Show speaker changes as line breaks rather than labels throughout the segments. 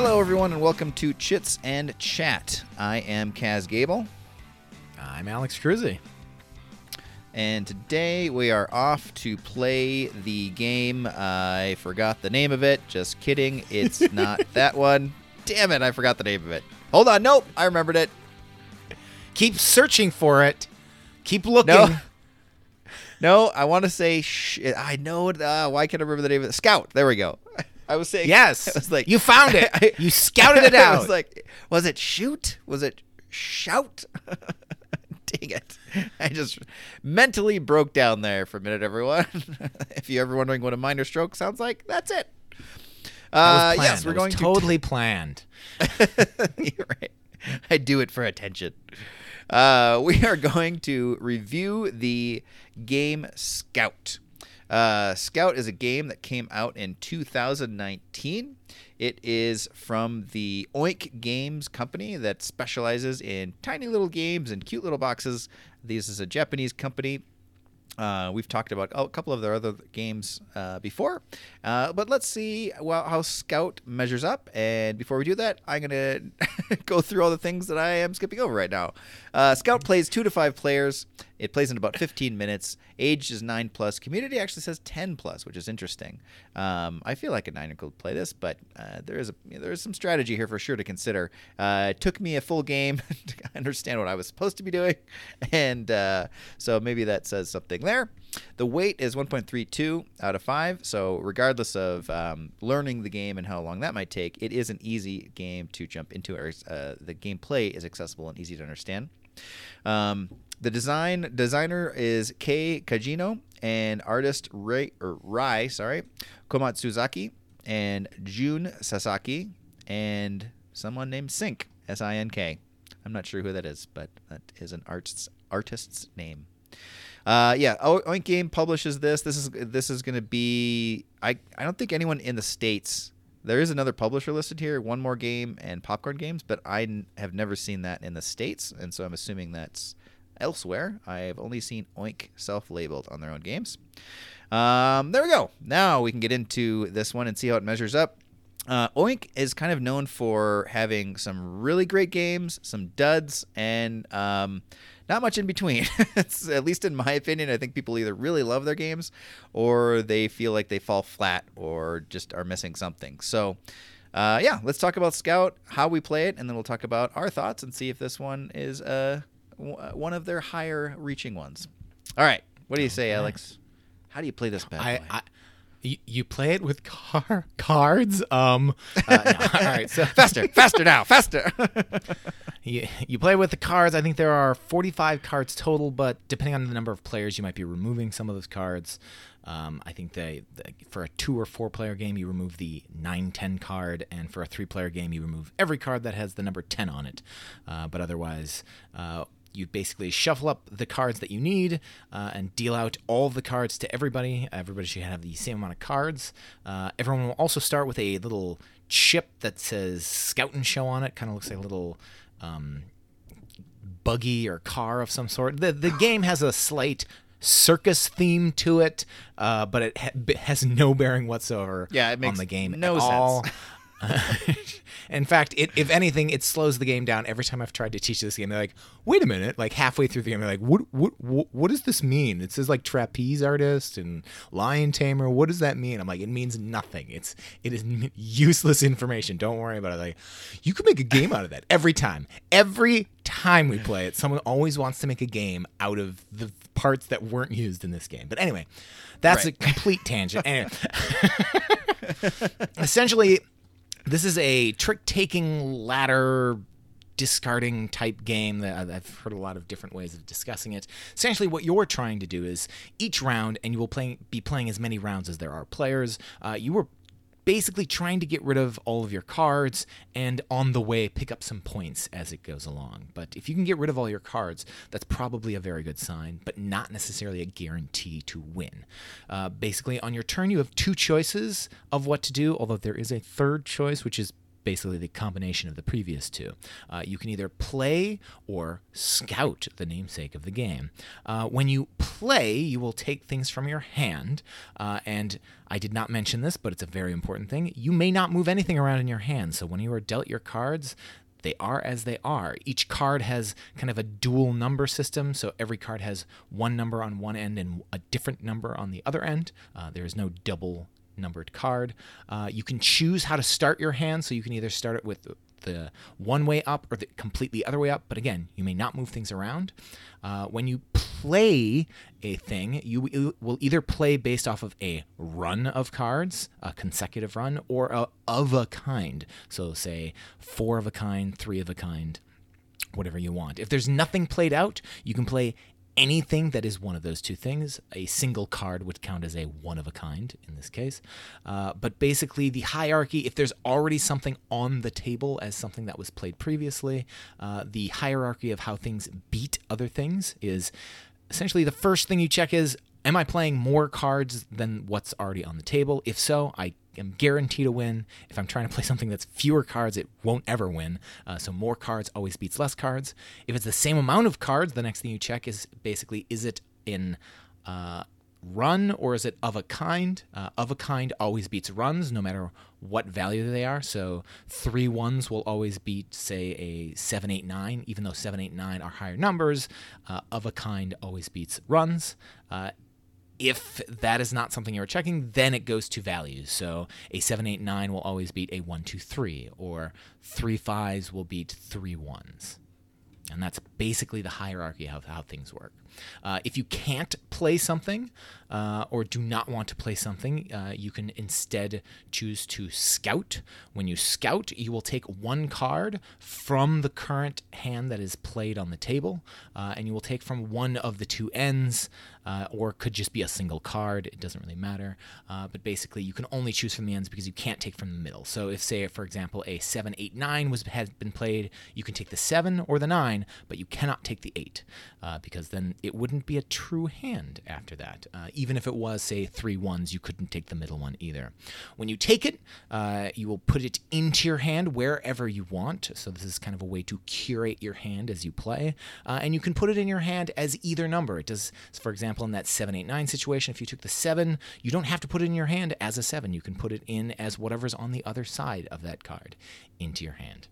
Hello, everyone, and welcome to Chits and Chat. I am Kaz Gable,
I'm Alex Cruzy.
and today we are off to play the game. I forgot the name of it. Just kidding. It's not that one. Damn it, I forgot the name of it. Hold on. Nope, I remembered it.
Keep searching for it. Keep looking.
No. No, I want to say. Sh- I know it. Uh, why can't I remember the name of it? Scout. There we go. I was saying.
Yes.
I was like,
you found it.
I-
you scouted it out.
I was like, was it shoot? Was it shout? Dang it. I just mentally broke down there for a minute, everyone. if you're ever wondering what a minor stroke sounds like, that's it. Uh, yes, we're going
totally planned.
You're right. I do it for attention. Uh, we are going to review the game Scout. Uh, Scout is a game that came out in 2019. It is from the Oink Games company that specializes in tiny little games and cute little boxes. This is a Japanese company. Uh, we've talked about a couple of their other games uh, before, uh, but let's see well, how Scout measures up. And before we do that, I'm gonna go through all the things that I am skipping over right now. Uh, Scout plays two to five players. It plays in about 15 minutes. Age is nine plus. Community actually says 10 plus, which is interesting. Um, I feel like a nine could play this, but uh, there is a there is some strategy here for sure to consider. Uh, it took me a full game to understand what I was supposed to be doing, and uh, so maybe that says something there. The weight is 1.32 out of 5, so regardless of um, learning the game and how long that might take, it is an easy game to jump into. Or, uh, the gameplay is accessible and easy to understand. Um, the design designer is Kei Kajino and artist Rai, or Rai sorry, Komatsuzaki and Jun Sasaki and someone named Sink S I N K. I'm not sure who that is, but that is an artist's artist's name. Uh, yeah, O- Oink Game publishes this. This is this is going to be. I I don't think anyone in the states. There is another publisher listed here, One More Game and Popcorn Games, but I n- have never seen that in the states, and so I'm assuming that's elsewhere. I have only seen Oink self-labeled on their own games. Um, there we go. Now we can get into this one and see how it measures up. Uh, Oink is kind of known for having some really great games, some duds, and um, not much in between. at least in my opinion, I think people either really love their games or they feel like they fall flat or just are missing something. So, uh, yeah, let's talk about Scout, how we play it, and then we'll talk about our thoughts and see if this one is uh, w- one of their higher reaching ones. All right, what do you say, Alex? How do you play this bad
I, you, you play it with car cards. Um, uh, no, all right. So
faster, faster now, faster.
you, you play with the cards. I think there are 45 cards total, but depending on the number of players, you might be removing some of those cards. Um, I think they, they for a two or four player game, you remove the 9 10 card, and for a three player game, you remove every card that has the number 10 on it. Uh, but otherwise, uh, you basically shuffle up the cards that you need uh, and deal out all the cards to everybody. Everybody should have the same amount of cards. Uh, everyone will also start with a little chip that says Scout and Show on it. Kind of looks like a little um, buggy or car of some sort. The the game has a slight circus theme to it, uh, but it ha- has no bearing whatsoever
Yeah, it makes on
the game
no
at
sense.
all. In fact, it, if anything, it slows the game down every time I've tried to teach this game. They're like, "Wait a minute!" Like halfway through the game, they're like, "What? What? What, what does this mean?" It says like trapeze artist and lion tamer. What does that mean? I'm like, it means nothing. It's it is useless information. Don't worry about it. Like, you could make a game out of that every time. Every time we play it, someone always wants to make a game out of the parts that weren't used in this game. But anyway, that's
Right.
a complete tangent. Anyway. essentially this is a trick taking ladder discarding type game that I've heard a lot of different ways of discussing it. Essentially, what you're trying to do is each round, and you will play, be playing as many rounds as there are players. Uh, you are basically trying to get rid of all of your cards and on the way pick up some points as it goes along. But if you can get rid of all your cards, that's probably a very good sign, but not necessarily a guarantee to win. Uh, basically, on your turn, you have two choices of what to do, although there is a third choice, which is basically the combination of the previous two. Uh, you can either play or scout, the namesake of the game. Uh, when you play, you will take things from your hand, uh, and I did not mention this, but it's a very important thing. You may not move anything around in your hand, so when you are dealt your cards, they are as they are. Each card has kind of a dual number system, so every card has one number on one end and a different number on the other end. Uh, there is no double numbered card. Uh, you can choose how to start your hand, so you can either start it with the one way up or the completely other way up. But again, you may not move things around. Uh, when you play a thing, you, will either play based off of a run of cards, a consecutive run, or a of a kind. So, say four of a kind, three of a kind, whatever you want. If there's nothing played out, you can play anything that is one of those two things. A single card would count as a one of a kind in this case. Uh, but basically, the hierarchy, if there's already something on the table as something that was played previously, uh, the hierarchy of how things beat other things is essentially the first thing you check is Am I playing more cards than what's already on the table? If so, I am guaranteed to win. If I'm trying to play something that's fewer cards, it won't ever win. Uh, so more cards always beats less cards. If it's the same amount of cards, the next thing you check is basically is it in uh, run or is it of a kind? Uh, of a kind always beats runs, no matter what value they are. So three ones will always beat, say, a seven, eight, nine, even though seven, eight, nine are higher numbers. Uh, of a kind always beats runs. Uh, if that is not something you're checking, then it goes to values. So a 789 will always beat a 123, or three fives will beat three ones. And that's basically the hierarchy of how things work. Uh, if you can't play something uh, or do not want to play something, uh, you can instead choose to scout. When you scout, you will take one card from the current hand that is played on the table, uh, and you will take from one of the two ends, uh, or could just be a single card. It doesn't really matter. Uh, but basically, you can only choose from the ends because you can't take from the middle. So if, say, for example, a 7, 8, 9 was, has been played, you can take the 7 or the 9, but you cannot take the 8 because then it wouldn't be a true hand after that. Uh, even if it was, say, three ones, you couldn't take the middle one either. When you take it, uh, you will put it into your hand wherever you want. So this is kind of a way to curate your hand as you play. Uh, and you can put it in your hand as either number. It does, for example, in that 789 situation, if you took the 7, you don't have to put it in your hand as a 7. You can put it in as whatever's on the other side of that card into your hand.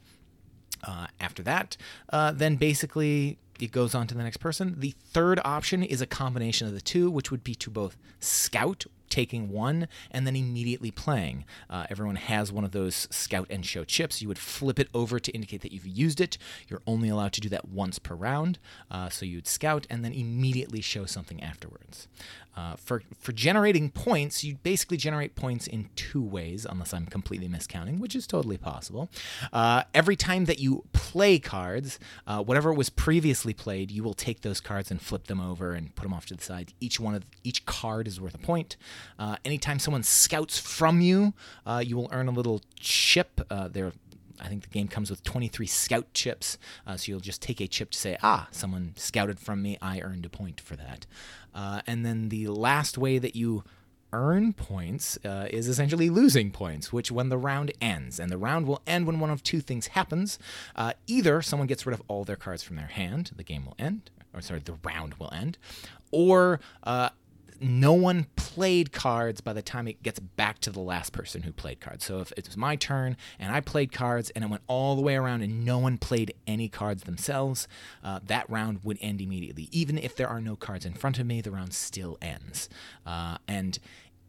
Uh, after that, uh, then basically it goes on to the next person. The third option is a combination of the two, which would be to both scout taking one and then immediately playing. Uh, everyone has one of those scout and show chips. You would flip it over to indicate that you've used it. You're only allowed to do that once per round. Uh, so you'd scout and then immediately show something afterwards. Uh, for for generating points, you basically generate points in two ways, unless I'm completely miscounting, which is totally possible. Uh, every time that you play cards, uh, whatever was previously played, you will take those cards and flip them over and put them off to the side. Each one of each card is worth a point. Uh, anytime someone scouts from you, uh, you will earn a little chip. They're I think the game comes with 23 scout chips. Uh, so you'll just take a chip to say, ah, someone scouted from me. I earned a point for that. Uh, and then the last way that you earn points uh, is essentially losing points, which when the round ends. And the round will end when one of two things happens. Uh, either someone gets rid of all their cards from their hand, the game will end, or sorry, the round will end, or uh, no one played cards by the time it gets back to the last person who played cards. So if it was my turn and I played cards and it went all the way around and no one played any cards themselves, uh, that round would end immediately. Even if there are no cards in front of me, the round still ends. Uh, and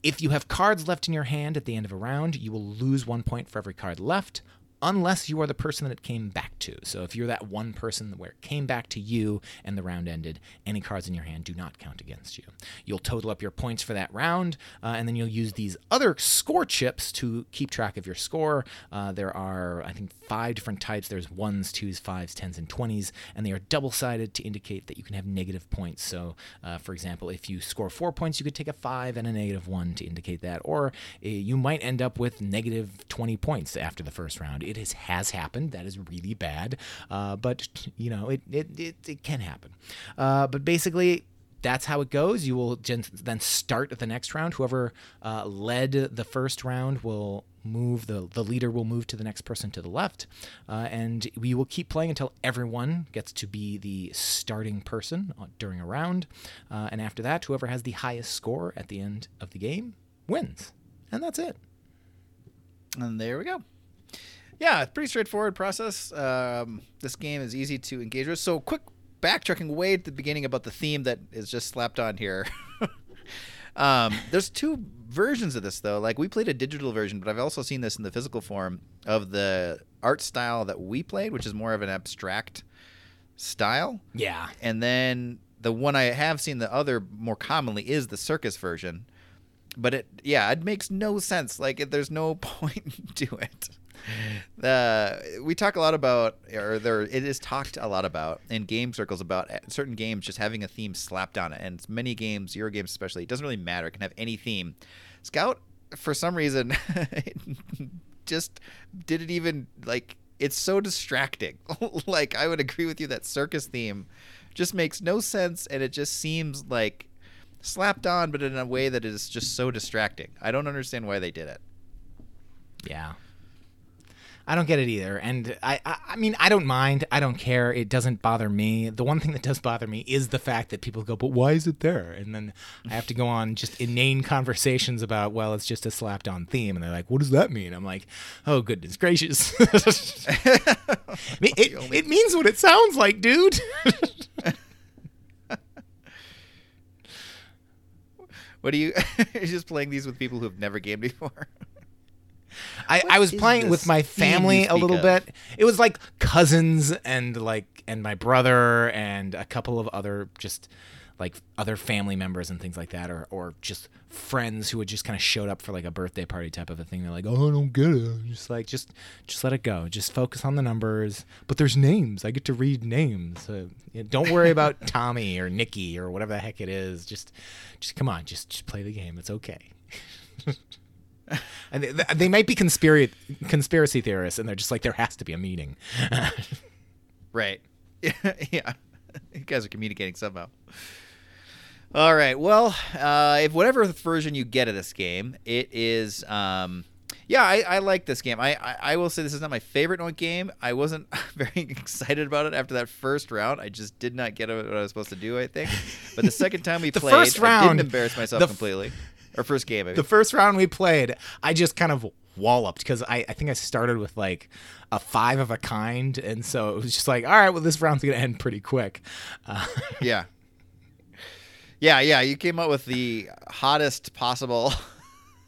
if you have cards left in your hand at the end of a round, you will lose one point for every card left unless you are the person that it came back to. So if you're that one person where it came back to you and the round ended, any cards in your hand do not count against you. You'll total up your points for that round, uh, and then you'll use these other score chips to keep track of your score. Uh, there are, I think, five different types. There's ones, twos, fives, tens, and twenties, and they are double-sided to indicate that you can have negative points. So, uh, for example, if you score four points, you could take a five and a negative one to indicate that, or uh, you might end up with negative 20 points after the first round it has, has happened. That is really bad. Uh, but, you know, it, it, it, it can happen. Uh, but basically, that's how it goes. You will then start the next round. Whoever uh, led the first round will move the the leader will move to the next person to the left, uh, and we will keep playing until everyone gets to be the starting person uh, during a round, uh, and after that, whoever has the highest score at the end of the game wins, and that's it.
And there we go. Yeah, pretty straightforward process. Um, this game is easy to engage with. So, quick backtracking way at the beginning about the theme that is just slapped on here. um, there's two versions of this though. Like we played a digital version, but I've also seen this in the physical form of the art style that we played, which is more of an abstract style.
Yeah.
And then the one I have seen the other more commonly is the circus version. But it yeah, it makes no sense. Like it, there's no point to it. Uh, we talk a lot about, or there it is talked a lot about in game circles about certain games just having a theme slapped on it, and many games, Euro games especially, it doesn't really matter. It can have any theme. Scout, for some reason, just didn't even like. It's so distracting. like I would agree with you that circus theme just makes no sense, and it just seems like slapped on, but in a way that is just so distracting. I don't understand why they did it.
Yeah. I don't get it either, and I, I, I, mean, I don't mind. I don't care. It doesn't bother me. The one thing that does bother me is the fact that people go, "But why is it there?" And then I have to go on just inane conversations about, "Well, it's just a slapped-on theme," and they're like, "What does that mean?" I'm like, "Oh, goodness gracious! it, it, it means what it sounds like, dude."
what are you? you're just playing these with people who've never gamed before.
I, I was playing with my family a little
of?
bit. It was like cousins and like and my brother and a couple of other just like other family members and things like that, or or just friends who had just kind of showed up for like a birthday party type of a thing. They're like, "Oh, I don't get it." I'm just like, just just let it go. Just focus on the numbers. But there's names. I get to read names. Uh, you know, don't worry about Tommy or Nikki or whatever the heck it is. Just just come on. Just just play the game. It's okay. and they, they, might be conspiracy conspiracy theorists, and they're just like, there has to be a meeting.
right. yeah. You guys are communicating somehow. All right. Well, uh, if whatever version you get of this game, it is. Um, yeah, I, I, like this game. I, I, I, will say this is not my favorite note game. I wasn't very excited about it after that first round. I just did not get what I was supposed to do. I think, but the second time we
the
played,
first round,
I didn't embarrass myself completely. Our first game. I mean.
The first round we played, I just kind of walloped because I, I think I started with like a five of a kind, and so it was just like, all right, well, this round's gonna end pretty quick. Uh,
yeah, yeah, yeah. You came up with the hottest possible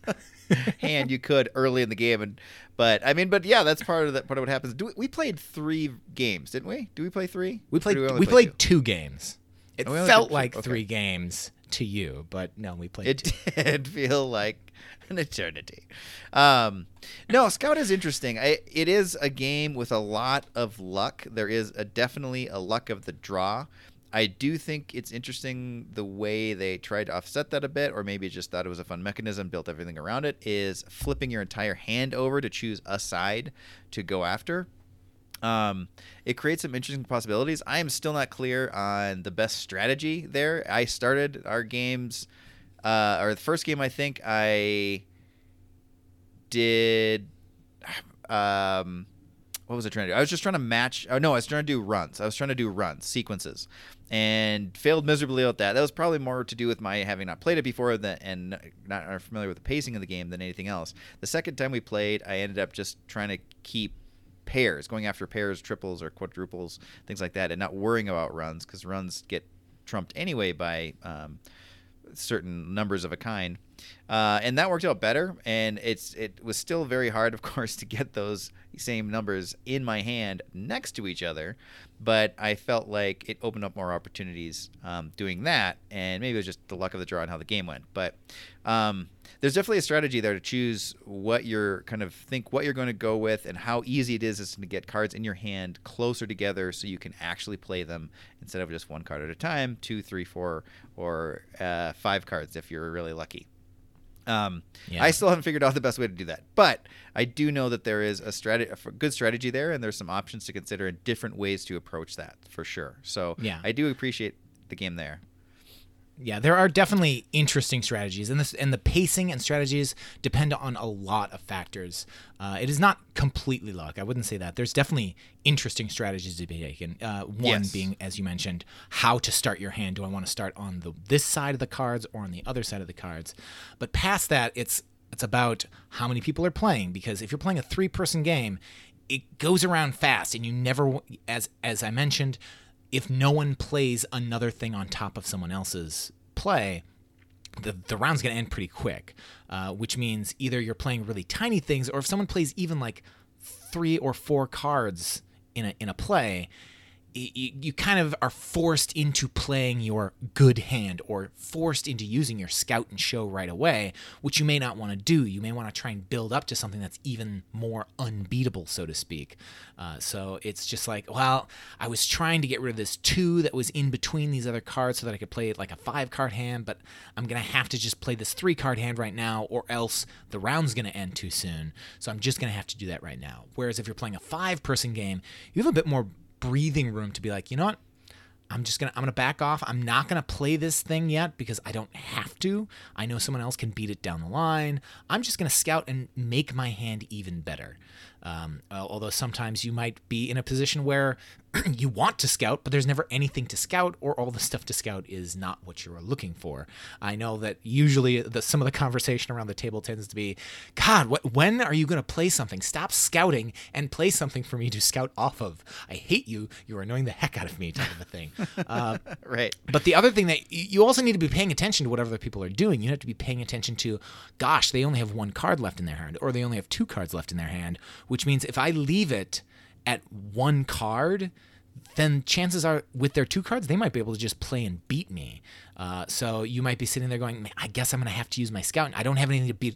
hand you could early in the game, and but I mean, but yeah, that's part of that. Part of what happens. Do we, we played three games, didn't we? Do we play three?
We played. We, we,
play
played two? two games. It oh, felt like okay. three games to you, but no, we played.
It
two.
did feel like an eternity. Um, no, Scout is interesting. I, it is a game with a lot of luck. There is a, definitely a luck of the draw. I do think it's interesting the way they tried to offset that a bit, or maybe just thought it was a fun mechanism, built everything around it. Is flipping your entire hand over to choose a side to go after. Um, it creates some interesting possibilities. I am still not clear on the best strategy there. I started our games, uh, or the first game I think I did. Um, what was I trying to do? I was just trying to match. Oh no, I was trying to do runs. I was trying to do runs sequences, and failed miserably at that. That was probably more to do with my having not played it before than, and not familiar with the pacing of the game than anything else. The second time we played, I ended up just trying to keep pairs, going after pairs, triples, or quadruples, things like that, and not worrying about runs because runs get trumped anyway by um, certain numbers of a kind. Uh, and that worked out better. And it's it was still very hard, of course, to get those same numbers in my hand next to each other. But I felt like it opened up more opportunities um, doing that. And maybe it was just the luck of the draw and how the game went. But um, there's definitely a strategy there to choose what you're kind of think what you're going to go with and how easy it is, to get cards in your hand closer together so you can actually play them instead of just one card at a time, two, three, four, or uh, five cards if you're really lucky. Um, yeah. I still haven't figured out the best way to do that, but I do know that there is a strategy, a good strategy there, and there's some options to consider and different ways to approach that for sure. So
yeah.
I do appreciate the game there.
Yeah, there are definitely interesting strategies, and this and the pacing and strategies depend on a lot of factors. Uh, it is not completely luck. I wouldn't say that. There's definitely interesting strategies to be taken. Uh, one
Yes.
being, as you mentioned, how to start your hand. Do I want to start on the this side of the cards or on the other side of the cards? But past that, it's it's about how many people are playing. Because if you're playing a three-person game, it goes around fast, and you never, as as I mentioned, if no one plays another thing on top of someone else's play, the, the round's going to end pretty quick, uh, which means either you're playing really tiny things, or if someone plays even like three or four cards in a in a play, y- y- you kind of are forced into playing your good hand or forced into using your scout and show right away, which you may not want to do. You may want to try and build up to something that's even more unbeatable, so to speak. Uh, so it's just like, well, I was trying to get rid of this two that was in between these other cards so that I could play it like a five card hand, but I'm going to have to just play this three card hand right now, or else the round's going to end too soon. So I'm just going to have to do that right now. Whereas if you're playing a five person game, you have a bit more breathing room to be like, you know what? I'm just gonna I'm gonna back off. I'm not gonna play this thing yet because I don't have to. I know someone else can beat it down the line. I'm just gonna scout and make my hand even better. Um, although sometimes you might be in a position where you want to scout, but there's never anything to scout, or all the stuff to scout is not what you are looking for. I know that usually the, some of the conversation around the table tends to be, God, what, when are you going to play something? Stop scouting and play something for me to scout off of. I hate you. You're annoying the heck out of me, type of a thing. Uh,
Right.
but the other thing that you also need to be paying attention to what other people are doing. You have to be paying attention to, gosh, they only have one card left in their hand, or they only have two cards left in their hand, which means if I leave it at one card, then chances are with their two cards, they might be able to just play and beat me. Uh, so you might be sitting there going, "Man, I guess I'm to have to use my scout. I don't have anything to beat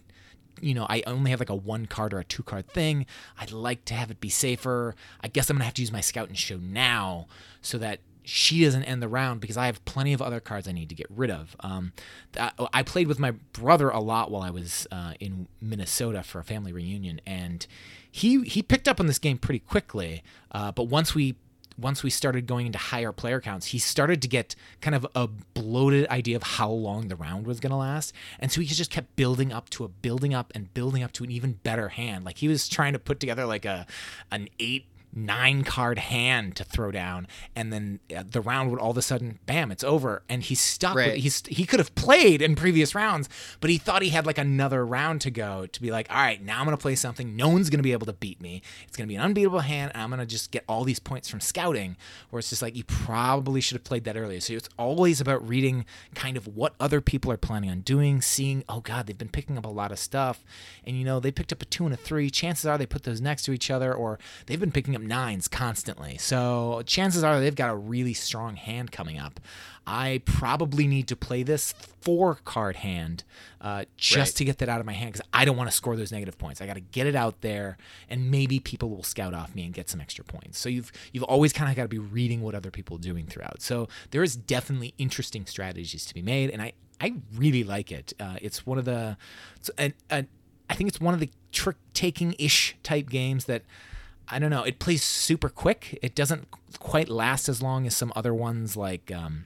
you know, I only have like a one card or a two card thing. I'd like to have it be safer. I guess I'm gonna have to use my scout and show now so that she doesn't end the round because I have plenty of other cards I need to get rid of. Um, th- I played with my brother a lot while I was uh, in Minnesota for a family reunion, and he he picked up on this game pretty quickly. Uh, but once we once we started going into higher player counts, he started to get kind of a bloated idea of how long the round was going to last. And so he just kept building up to a building up and building up to an even better hand. Like he was trying to put together like a an 8 nine card hand to throw down and then uh, the round would all of a sudden bam it's over. And he's stuck with, he's he could have played in previous rounds but he thought he had like another round to go to be like all right now i'm gonna play something. No one's gonna be able to beat me. It's gonna be an unbeatable hand and i'm gonna just get all these points from scouting where it's just like you probably should have played that earlier. So it's always about reading kind of what other people are planning on doing seeing oh god they've been picking up a lot of stuff. And you know they picked up a two and a three. Chances are they put those next to each other or they've been picking up nines constantly. So chances are they've got a really strong hand coming up. I probably need to play this four card hand uh, just
Right.
to get that out of my hand because i don't want to score those negative points. I got to get it out there and maybe people will scout off me and get some extra points. So you've you've always kind of got to be reading what other people are doing throughout. So there is definitely interesting strategies to be made and i i really like it. Uh, it's one of the it's an, an, i think it's one of the trick taking ish type games that I don't know. It plays super quick. It doesn't quite last as long as some other ones like um,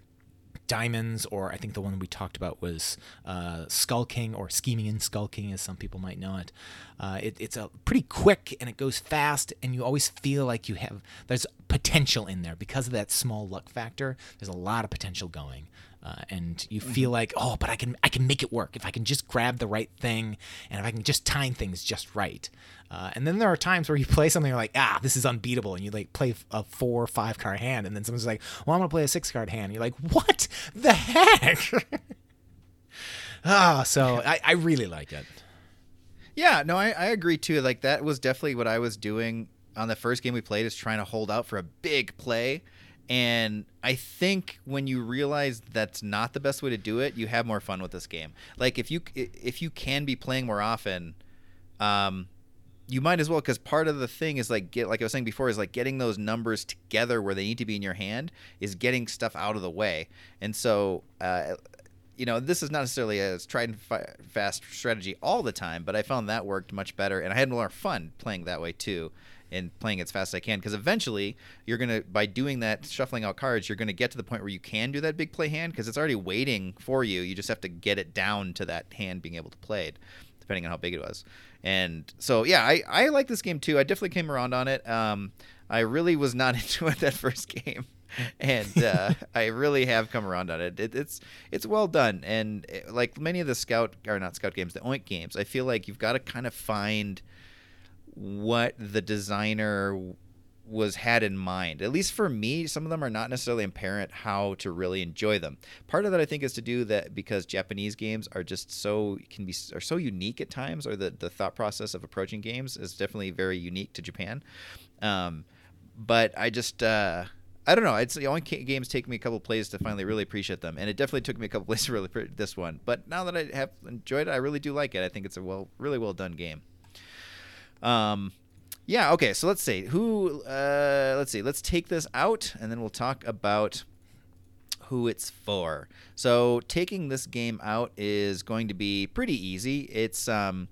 Diamonds, or I think the one we talked about was uh, Skull King or Scheming and Skull King, as some people might know it. Uh, it. It's a pretty quick and it goes fast, and you always feel like you have there's potential in there because of that small luck factor. There's a lot of potential going. Uh, and you feel like oh but i can i can make it work if i can just grab the right thing and if i can just time things just right uh, and then there are times where you play something you're like ah this is unbeatable and you like play a four or five card hand and then someone's like well i'm gonna play a six card hand and you're like what the heck ah so I, I really like it
Yeah, no, I, I agree too. Like that was definitely what I was doing on the first game we played is trying to hold out for a big play. And I think when you realize that's not the best way to do it, you have more fun with this game. Like if you if you can be playing more often, um, you might as well because part of the thing is like get like I was saying before is like getting those numbers together where they need to be in your hand is getting stuff out of the way. And so uh, you know, this is not necessarily a tried and fi- fast strategy all the time, but I found that worked much better, and I had more fun playing that way too. And playing as fast as I can because eventually you're gonna by doing that shuffling out cards you're gonna get to the point where you can do that big play hand because it's already waiting for you. You just have to get it down to that hand being able to play it, depending on how big it was. And so yeah, I I like this game too. I definitely came around on it. Um, I really was not into it that first game. and uh, I really have come around on it. it. It's it's well done, and it, like many of the scout or not scout games, the Oink games, I feel like you've got to kind of find what the designer was had in mind. At least for me, some of them are not necessarily apparent how to really enjoy them. Part of that I think is to do that because Japanese games are just so can be are so unique at times, or the the thought process of approaching games is definitely very unique to Japan. Um, but I just uh, I don't know. It's the only games take me a couple plays to finally really appreciate them, and it definitely took me a couple plays to really appreciate this one. But now that I have enjoyed it, I really do like it. I think it's a well, really well done game. Um, yeah. Okay. So let's see who. Uh, let's see. Let's take this out, and then we'll talk about who it's for. So taking this game out is going to be pretty easy. It's um,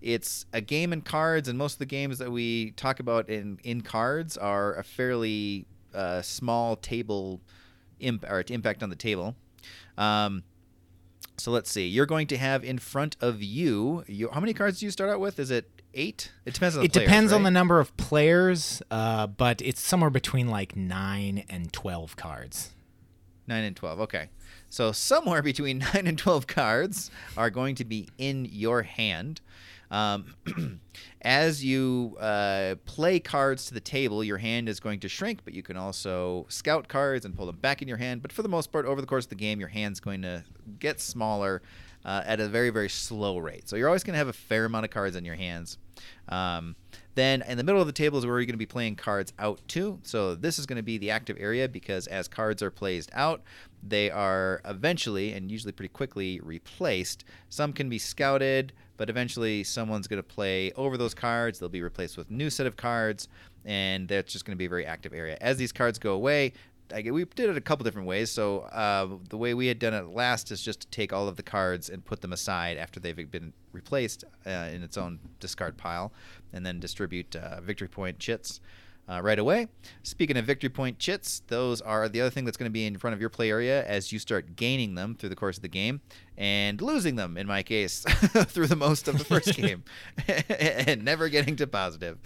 it's a game in cards, and most of the games that we talk about in in cards are a fairly uh, small table imp- or impact on the table. Um, so let's see. You're going to have in front of you. you how many cards do you start out with? Is it eight? It depends on the
it
players,
depends on the number of players, uh, but it's somewhere between like nine and twelve cards.
Nine and twelve. Okay, so somewhere between nine and twelve cards are going to be in your hand. Um, as you uh, play cards to the table, your hand is going to shrink, but you can also scout cards and pull them back in your hand. But for the most part, over the course of the game, your hand's going to get smaller uh, at a very, very slow rate. So you're always going to have a fair amount of cards in your hands. Um, then in the middle of the table is where you're going to be playing cards out to. So this is going to be the active area because as cards are placed out, they are eventually and usually pretty quickly replaced. Some can be scouted, but eventually someone's going to play over those cards. They'll be replaced with new set of cards, and that's just going to be a very active area. As these cards go away, we did it a couple different ways. So uh, the way we had done it last is just to take all of the cards and put them aside after they've been replaced uh, in its own discard pile, and then distribute uh, victory point chits. Uh, right away. Speaking of victory point chits, those are the other thing that's going to be in front of your play area as you start gaining them through the course of the game and losing them, in my case, through the most of the first game and never getting to positive.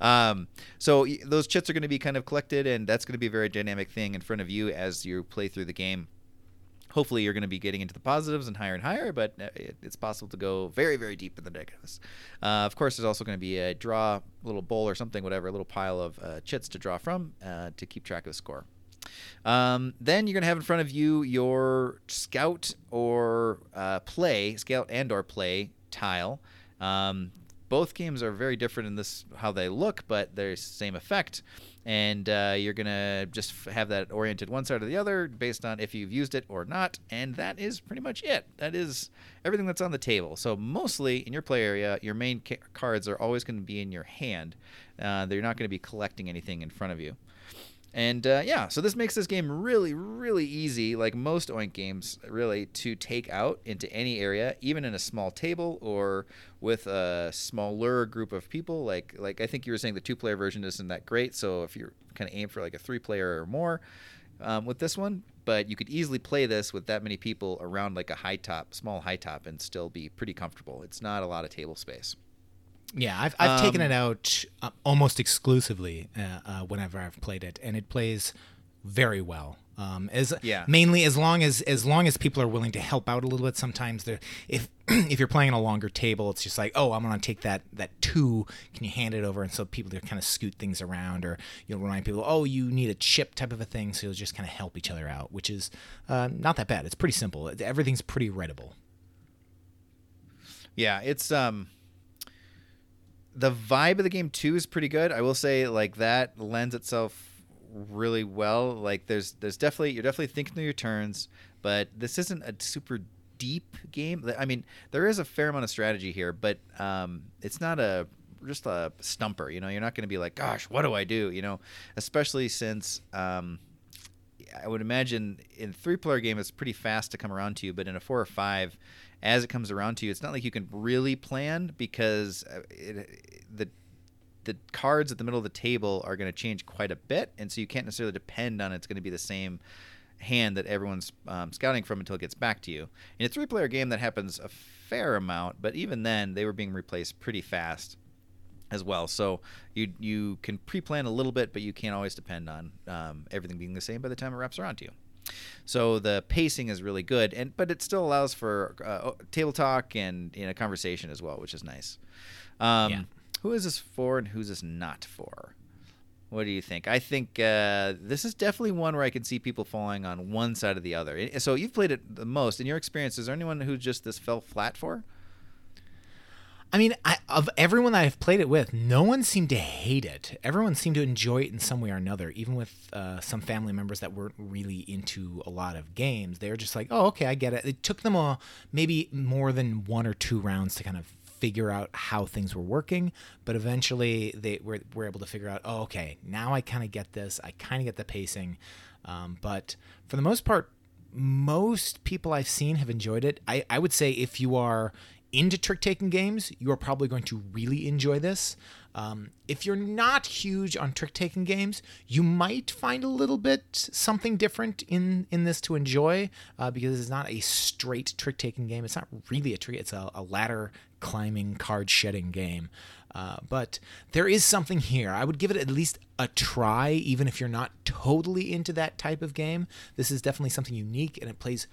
Um, so those chits are going to be kind of collected, and that's going to be a very dynamic thing in front of you as you play through the game hopefully you're going to be getting into the positives and higher and higher, but uh, it's possible to go very, very deep in the negatives. Uh, of course, there's also going to be a draw a little bowl or something, whatever, a little pile of uh, chits to draw from uh, to keep track of the score. Um, then you're going to have in front of you your scout or uh, play, scout and or play tile. Um, both games are very different in this how they look, but they're the same effect. And uh, you're gonna just have that oriented one side or the other based on if you've used it or not. And that is pretty much it. That is everything that's on the table. So mostly in your play area your main ca- cards are always going to be in your hand. Uh, they're not going to be collecting anything in front of you and uh, yeah, so this makes this game really, really easy, like most Oink games, really, to take out into any area, even in a small table or with a smaller group of people. Like, like I think you were saying the two-player version isn't that great. So if you're kind of aim for like a three-player or more um, with this one, but you could easily play this with that many people around like a high top, small high top, and still be pretty comfortable. It's not a lot of table space.
Yeah, I've, I've taken
Um,
it out uh, almost exclusively uh, uh, whenever I've played it, and it plays very well. Um, as
Yeah.
mainly as long as as long as people are willing to help out a little bit. Sometimes they're if if you're playing on a longer table, it's just like, oh, I'm gonna take that that two. Can you hand it over? And so people they kind of scoot things around, or you'll remind people, oh, you need a chip type of a thing. So you'll just kind of help each other out, which is uh, not that bad. It's pretty simple. Everything's pretty readable.
Yeah, it's um the vibe of the game too is pretty good. I will say like that lends itself really well. Like there's there's definitely you're definitely thinking through your turns, but this isn't a super deep game. I mean, there is a fair amount of strategy here, but um it's not a just a stumper, you know. You're not going to be like, "Gosh, what do I do?" you know, especially since um I would imagine in three player game it's pretty fast to come around to you, but in a four or five, as it comes around to you, it's not like you can really plan because uh, it, the the cards at the middle of the table are going to change quite a bit, and so you can't necessarily depend on it's going to be the same hand that everyone's um, scouting from until it gets back to you. In a three-player game, that happens a fair amount, but even then, they were being replaced pretty fast as well. So you you can pre-plan a little bit, but you can't always depend on um, everything being the same by the time it wraps around to you. So the pacing is really good, and but it still allows for uh, table talk and you know, conversation as well, which is nice. Um,
Yeah.
Who is this for, and who's this not for? What do you think? I think uh, this is definitely one where I can see people falling on one side or the other. So you've played it the most. In your experience, is there anyone who just this fell flat for?
I mean, I, of everyone that I've played it with, no one seemed to hate it. Everyone seemed to enjoy it in some way or another. Even with uh, some family members that weren't really into a lot of games, they were just like, "Oh, okay, I get it." It took them a maybe more than one or two rounds to kind of figure out how things were working, but eventually they were, were able to figure out, "Oh, okay, now I kind of get this. I kind of get the pacing." Um, but for the most part, most people I've seen have enjoyed it. I, I would say if you are into trick taking games, you are probably going to really enjoy this. Um, if you're not huge on trick taking games, you might find a little bit something different in in this to enjoy uh, because it's not a straight trick taking game. It's not really a trick. It's a, a ladder climbing, card shedding game. Uh, but there is something here. I would give it at least a try, even if you're not totally into that type of game. This is definitely something unique, and it plays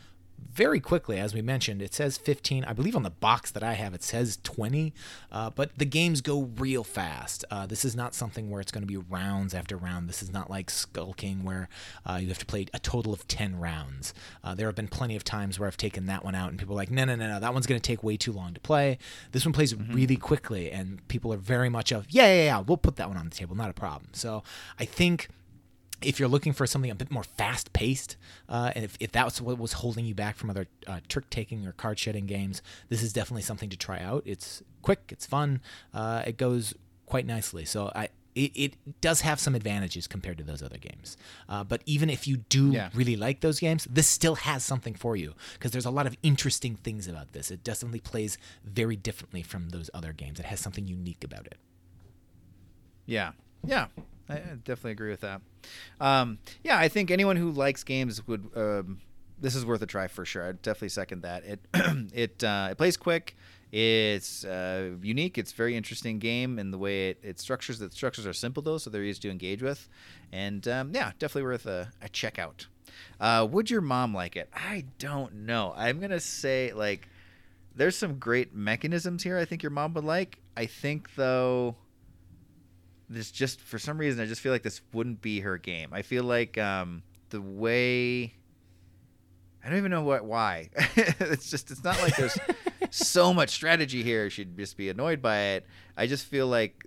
very quickly, as we mentioned. It says 15. I believe on the box that I have, it says 20. Uh, but the games go real fast. Uh, this is not something where it's going to be rounds after round. This is not like Skull King, where uh, you have to play a total of 10 rounds. Uh, there have been plenty of times where I've taken that one out, and people are like, no, no, no, no, that one's going to take way too long to play. This one plays really quickly, and people are very much of, yeah, yeah, yeah, we'll put that one on the table, not a problem. So I think if you're looking for something a bit more fast paced, uh, and if, if that's what was holding you back from other uh, trick taking or card shedding games, this is definitely something to try out. It's quick, it's fun, uh, it goes quite nicely. So I. It, it does have some advantages compared to those other games. Uh, but even if you do
Yeah.
really like those games, this still has something for you because there's a lot of interesting things about this. It definitely plays very differently from those other games. It has something unique about it.
Yeah, yeah, I, definitely agree with that. Um, yeah, I think anyone who likes games would. Um, this is worth a try for sure. I definitely second that. It it uh, it plays quick. It's uh, unique. It's a very interesting game in the way it, it structures. The structures are simple though, so they're easy to engage with. And um, yeah, definitely worth a, a check out. Uh, would your mom like it? I don't know. I'm gonna say like there's some great mechanisms here. I think your mom would like. I think though this just for some reason I just feel like this wouldn't be her game. I feel like um, the way I don't even know what why. it's just it's not like there's so much strategy here. She'd just be annoyed by it. I just feel like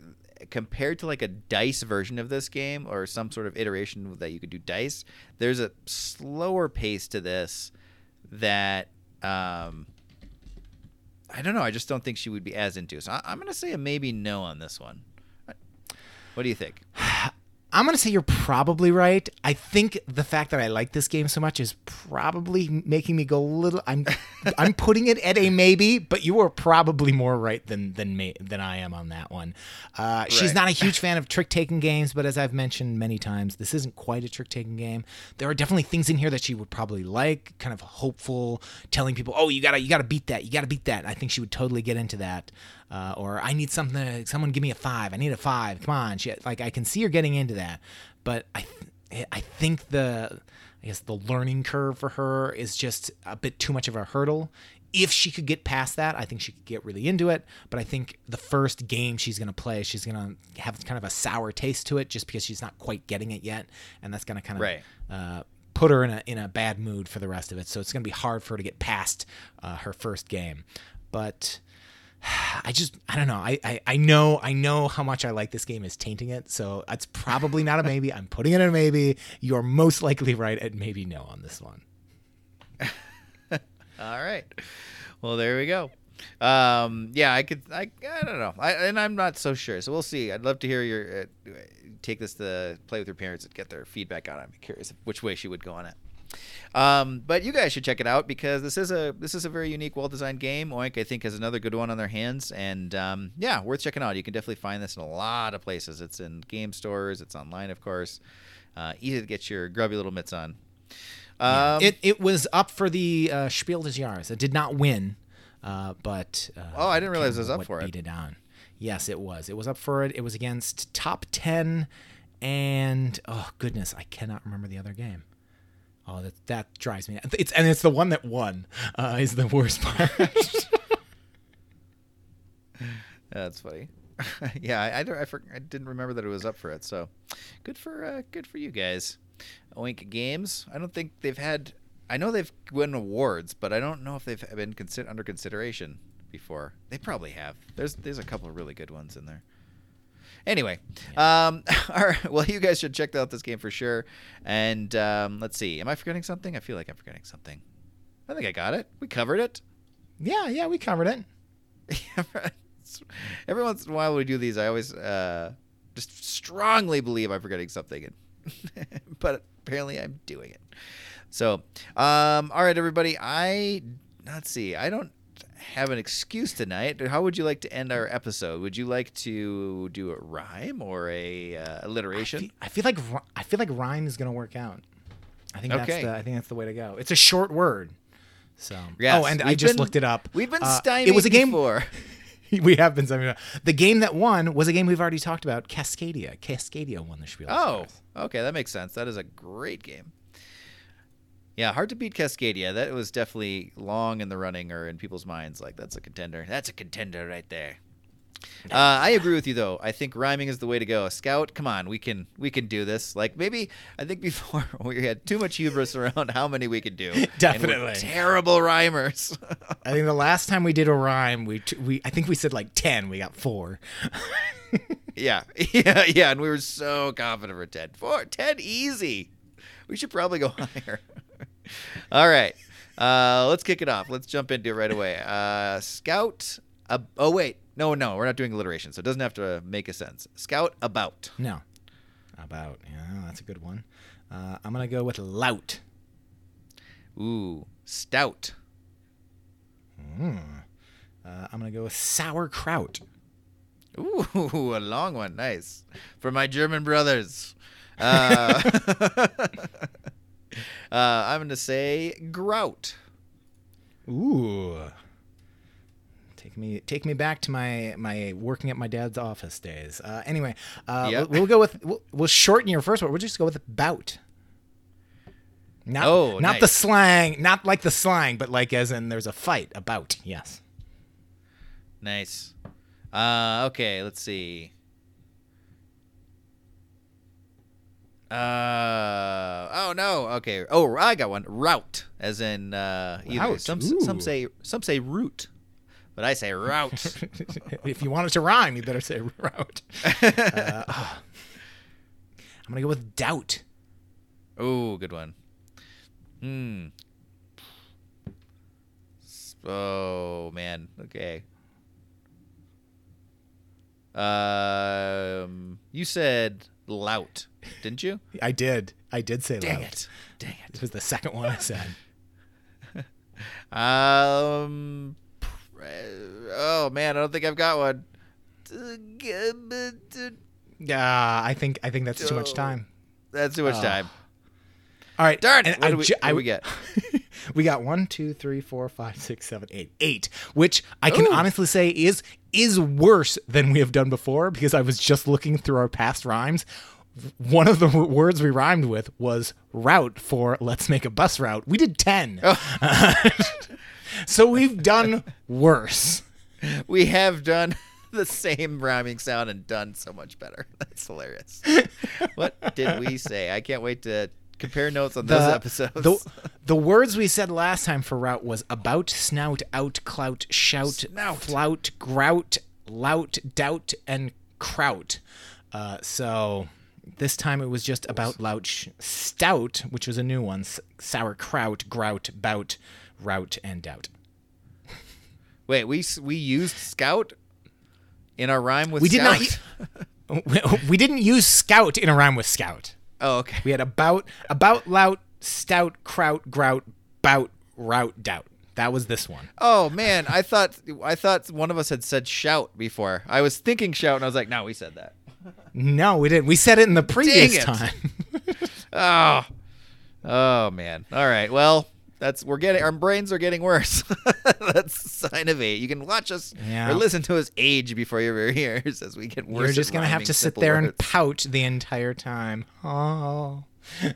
compared to like a dice version of this game or some sort of iteration that you could do dice, there's a slower pace to this that um, I don't know. I just don't think she would be as into. So I, I'm gonna say a maybe no on this one. What do you think?
I'm gonna say you're probably right. I think the fact that I like this game so much is probably making me go a little. I'm I'm putting it at a maybe, but you are probably more right than than me than I am on that one. Uh, She's not a huge fan of trick taking games, but as I've mentioned many times, this isn't quite a trick taking game. There are definitely things in here that she would probably like, kind of hopeful, telling people, "Oh, you gotta you gotta beat that, you gotta beat that." I think she would totally get into that. Uh, or I need something. Someone give me a five. I need a five. Come on, she, like I can see her getting into that, but I, th- I think the, I guess the learning curve for her is just a bit too much of a hurdle. If she could get past that, I think she could get really into it. But I think the first game she's going to play, she's going to have kind of a sour taste to it, just because she's not quite getting it yet, and that's going to kind of
Right.
uh, put her in a in a bad mood for the rest of it. So it's going to be hard for her to get past uh, her first game. But I just I don't know. I, I I know I know how much I like this game is tainting it. So it's probably not a maybe. I'm putting it in a maybe. You are most likely right at maybe no on this one.
All right. Well, there we go. Um, yeah, I could. I, I don't know. I, and I'm not so sure. So we'll see. I'd love to hear your uh, take this to play with your parents and get their feedback on it. I'm curious which way she would go on it. Um, but you guys should check it out because this is a this is a very unique, well designed game. Oink, I think, has another good one on their hands, and um, yeah, worth checking out. You can definitely find this in a lot of places. It's in game stores, it's online, of course. Uh, easy to get your grubby little mitts on. Um,
it it was up for the uh, Spiel des Jahres. It did not win, uh, but uh,
Oh, I didn't realize it was up for
what
it.
Beat it on. Yes, it was. It was up for it. It was against top ten, and oh goodness, I cannot remember the other game. Oh, that that drives me. It's and it's the one that won. Uh, is the worst part.
That's funny. yeah, I, I, I, I didn't remember that it was up for it. So, good for uh, good for you guys. Oink Games. I don't think they've had. I know they've won awards, but I don't know if they've been consider, under consideration before. They probably have. There's there's a couple of really good ones in there. Anyway, um, all right. Well, you guys should check out this game for sure. And um, let's see. Am I forgetting something? I feel like I'm forgetting something. I think I got it. We covered it.
yeah, yeah, we covered it.
Every once in a while we do these, I always uh, just strongly believe I'm forgetting something, but apparently I'm doing it. So, um, all right, everybody. I let's see. I don't have an excuse tonight. How would you like to end our episode? Would you like to do a rhyme or a uh,
I
alliteration?
feel, I feel like I feel like rhyme is gonna work out. I think that's
Okay.
the I think that's the way to go. It's a short word. So
Yes,
oh, and I just
been-
looked it up.
We've been
Uh,
stymied
It was a game.
before.
we have been stymied. The game that won was a game we've already talked about. Cascadia. Cascadia won the Spiel.
Oh, okay, that makes sense. That is a great game. Yeah, hard to beat Cascadia. That was definitely long in the running or in people's minds. Like that's a contender. That's a contender right there. Uh, I agree with you though. I think rhyming is the way to go. Scout, come on, we can we can do this. Like maybe I think before we had too much hubris around how many we could do.
Definitely.
terrible rhymers.
I think the last time we did a rhyme, we t- we I think we said like ten. We got four.
yeah, yeah, yeah. And we were so confident for ten. Four, ten, easy. We should probably go higher. All right, uh, let's kick it off. Let's jump into it right away. Uh, Scout. Uh, oh wait, no, no, we're not doing alliteration, so it doesn't have to make a sense. Scout about.
no, about yeah, that's a good one. Uh, I'm gonna go with lout.
Ooh, stout.
Mm. Uh, I'm gonna go with sauerkraut.
Ooh, a long one. Nice. For my German brothers. Uh, uh, I'm going to say grout.
Ooh. Take me take me back to my my working at my dad's office days. Uh, anyway, uh,
Yep.
we'll, we'll go with we'll, we'll shorten your first word. We'll just go with bout. Not,
Oh,
not the slang, not like the slang, but like as in there's a fight about. Yes.
Nice. Uh, okay, let's see. Uh, oh no. Okay. Oh, I got one. Route, as in uh, either
Route,
some some say some say root, but I say route.
if you want it to rhyme, you better say route. Uh, ah. I'm gonna go with doubt.
oh, good one. Hmm. Oh man. Okay. Um, you said lout, didn't you?
I did. I did say
Dang
lout.
it. Dang it.
This was the second one I said.
Um. Oh man, I don't think I've got one.
Yeah, I think I think that's too much time.
That's too much
Oh.
time.
All right,
Darn it! What
I
do we,
ju-
what do we get?
we got one, two, three, four, five, six, seven, eight, eight, which I can
Ooh.
honestly say is is worse than we have done before because I was just looking through our past rhymes. One of the w- words we rhymed with was route for let's make a bus route. We did 10.
Oh.
so we've done worse.
we have done the same rhyming sound and done so much better. That's hilarious. what did we say? I can't wait to compare notes on those
The-
episodes.
The, the words we said last time for route was about, snout, out, clout, shout,
Snout.
flout, grout, lout, doubt, and kraut. Uh, so this time it was just about louch stout, which was a new one, s- sauerkraut, grout, bout, route, and doubt.
Wait, we we used scout in our rhyme with
We did not? We didn't use scout in a rhyme with scout.
Oh, okay.
We had about, about, lout, stout, kraut, grout, bout, rout, doubt. That was this one.
Oh man, I thought I thought one of us had said shout before. I was thinking shout, and I was like, no, we said that.
No, we didn't. We said it in the previous
it.
time.
Oh, oh man. All right. Well, that's we're getting our brains are getting worse. that's a sign of age. You can watch us
Yeah.
or listen to us age before your ears as we get worse.
You're just gonna have to sit there and pout the entire time. Oh.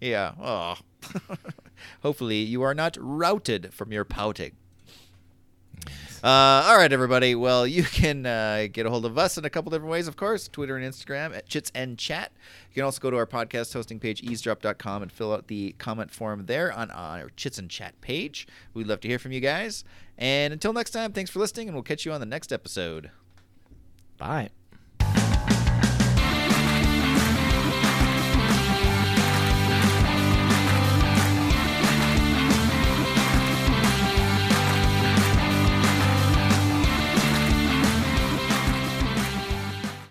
yeah. Oh. Hopefully, you are not routed from your pouting. Uh, all right, everybody. Well, you can uh, get a hold of us in a couple different ways, of course. Twitter and Instagram at Chits and Chat. You can also go to our podcast hosting page, eavesdrop.com, and fill out the comment form there on our Chits and Chat page. We'd love to hear from you guys. And until next time, thanks for listening, and we'll catch you on the next episode.
Bye.